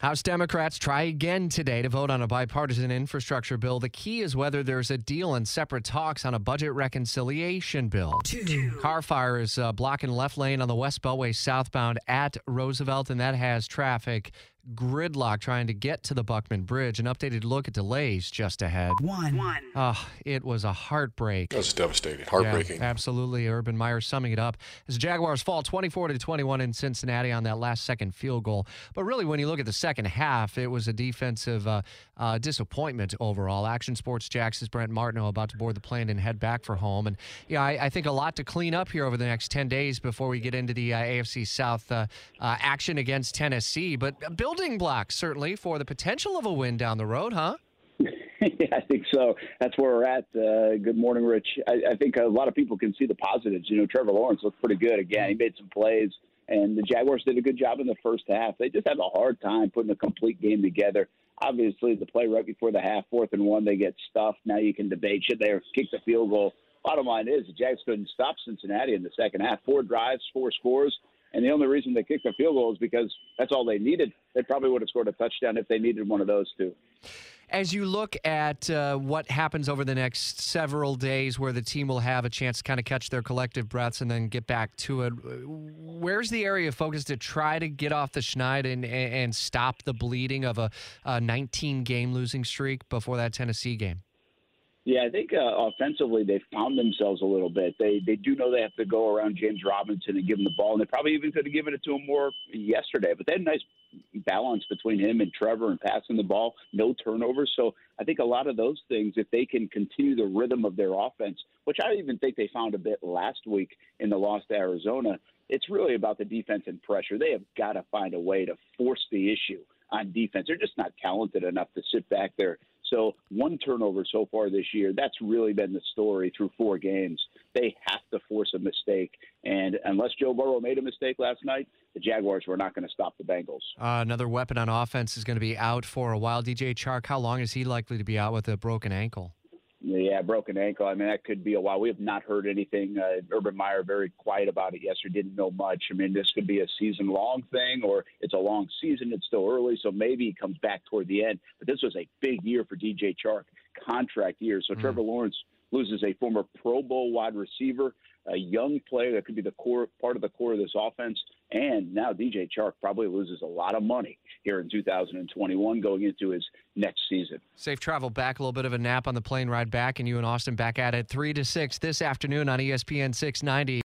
House Democrats try again today to vote on a bipartisan infrastructure bill. The key is whether there's a deal and separate talks on a budget reconciliation bill. Two. Car fire is uh, blocking left lane on the West Beltway southbound at Roosevelt, and that has traffic gridlock trying to get to the Buckman Bridge. An updated look at delays just ahead. One. One. Oh, it was a heartbreak. That was devastating, heartbreaking. Yeah, absolutely. Urban Meyer summing it up as Jaguars fall 24 to 21 in Cincinnati on that last second field goal. But really, when you look at the second half, it was a defensive uh, uh, disappointment overall. Action Sports Jax's Brent Martineau about to board the plane and head back for home. And yeah, I, I think a lot to clean up here over the next 10 days before we get into the uh, AFC South uh, uh, action against Tennessee. But Bill building blocks, certainly, for the potential of a win down the road, huh? yeah, I think so. That's where we're at. Uh, good morning, Rich. I, I think a lot of people can see the positives. You know, Trevor Lawrence looked pretty good again. He made some plays, and the Jaguars did a good job in the first half. They just have a hard time putting a complete game together. Obviously, the play right before the half, fourth and one, they get stuffed. Now you can debate should they kick the field goal. Bottom line is the Jags couldn't stop Cincinnati in the second half. Four drives, four scores. And the only reason they kicked a field goal is because that's all they needed. They probably would have scored a touchdown if they needed one of those two. As you look at uh, what happens over the next several days, where the team will have a chance to kind of catch their collective breaths and then get back to it, where's the area of focus to try to get off the schneid and, and stop the bleeding of a, a 19 game losing streak before that Tennessee game? Yeah, I think uh, offensively they found themselves a little bit. They they do know they have to go around James Robinson and give him the ball, and they probably even could have given it to him more yesterday. But they had a nice balance between him and Trevor and passing the ball, no turnovers. So I think a lot of those things, if they can continue the rhythm of their offense, which I even think they found a bit last week in the loss to Arizona, it's really about the defense and pressure. They have got to find a way to force the issue on defense. They're just not talented enough to sit back there so one turnover so far this year, that's really been the story through four games. They have to force a mistake. And unless Joe Burrow made a mistake last night, the Jaguars were not going to stop the Bengals. Uh, another weapon on offense is going to be out for a while. DJ Chark, how long is he likely to be out with a broken ankle? Yeah, broken ankle. I mean, that could be a while. We have not heard anything. Uh, Urban Meyer very quiet about it yesterday. Didn't know much. I mean, this could be a season long thing, or it's a long season. It's still early, so maybe he comes back toward the end. But this was a big year for DJ Chark, contract year. So mm. Trevor Lawrence loses a former Pro Bowl wide receiver, a young player that could be the core part of the core of this offense. And now DJ Chark probably loses a lot of money here in 2021 going into his next season. Safe travel back, a little bit of a nap on the plane ride back, and you and Austin back at it 3 to 6 this afternoon on ESPN 690.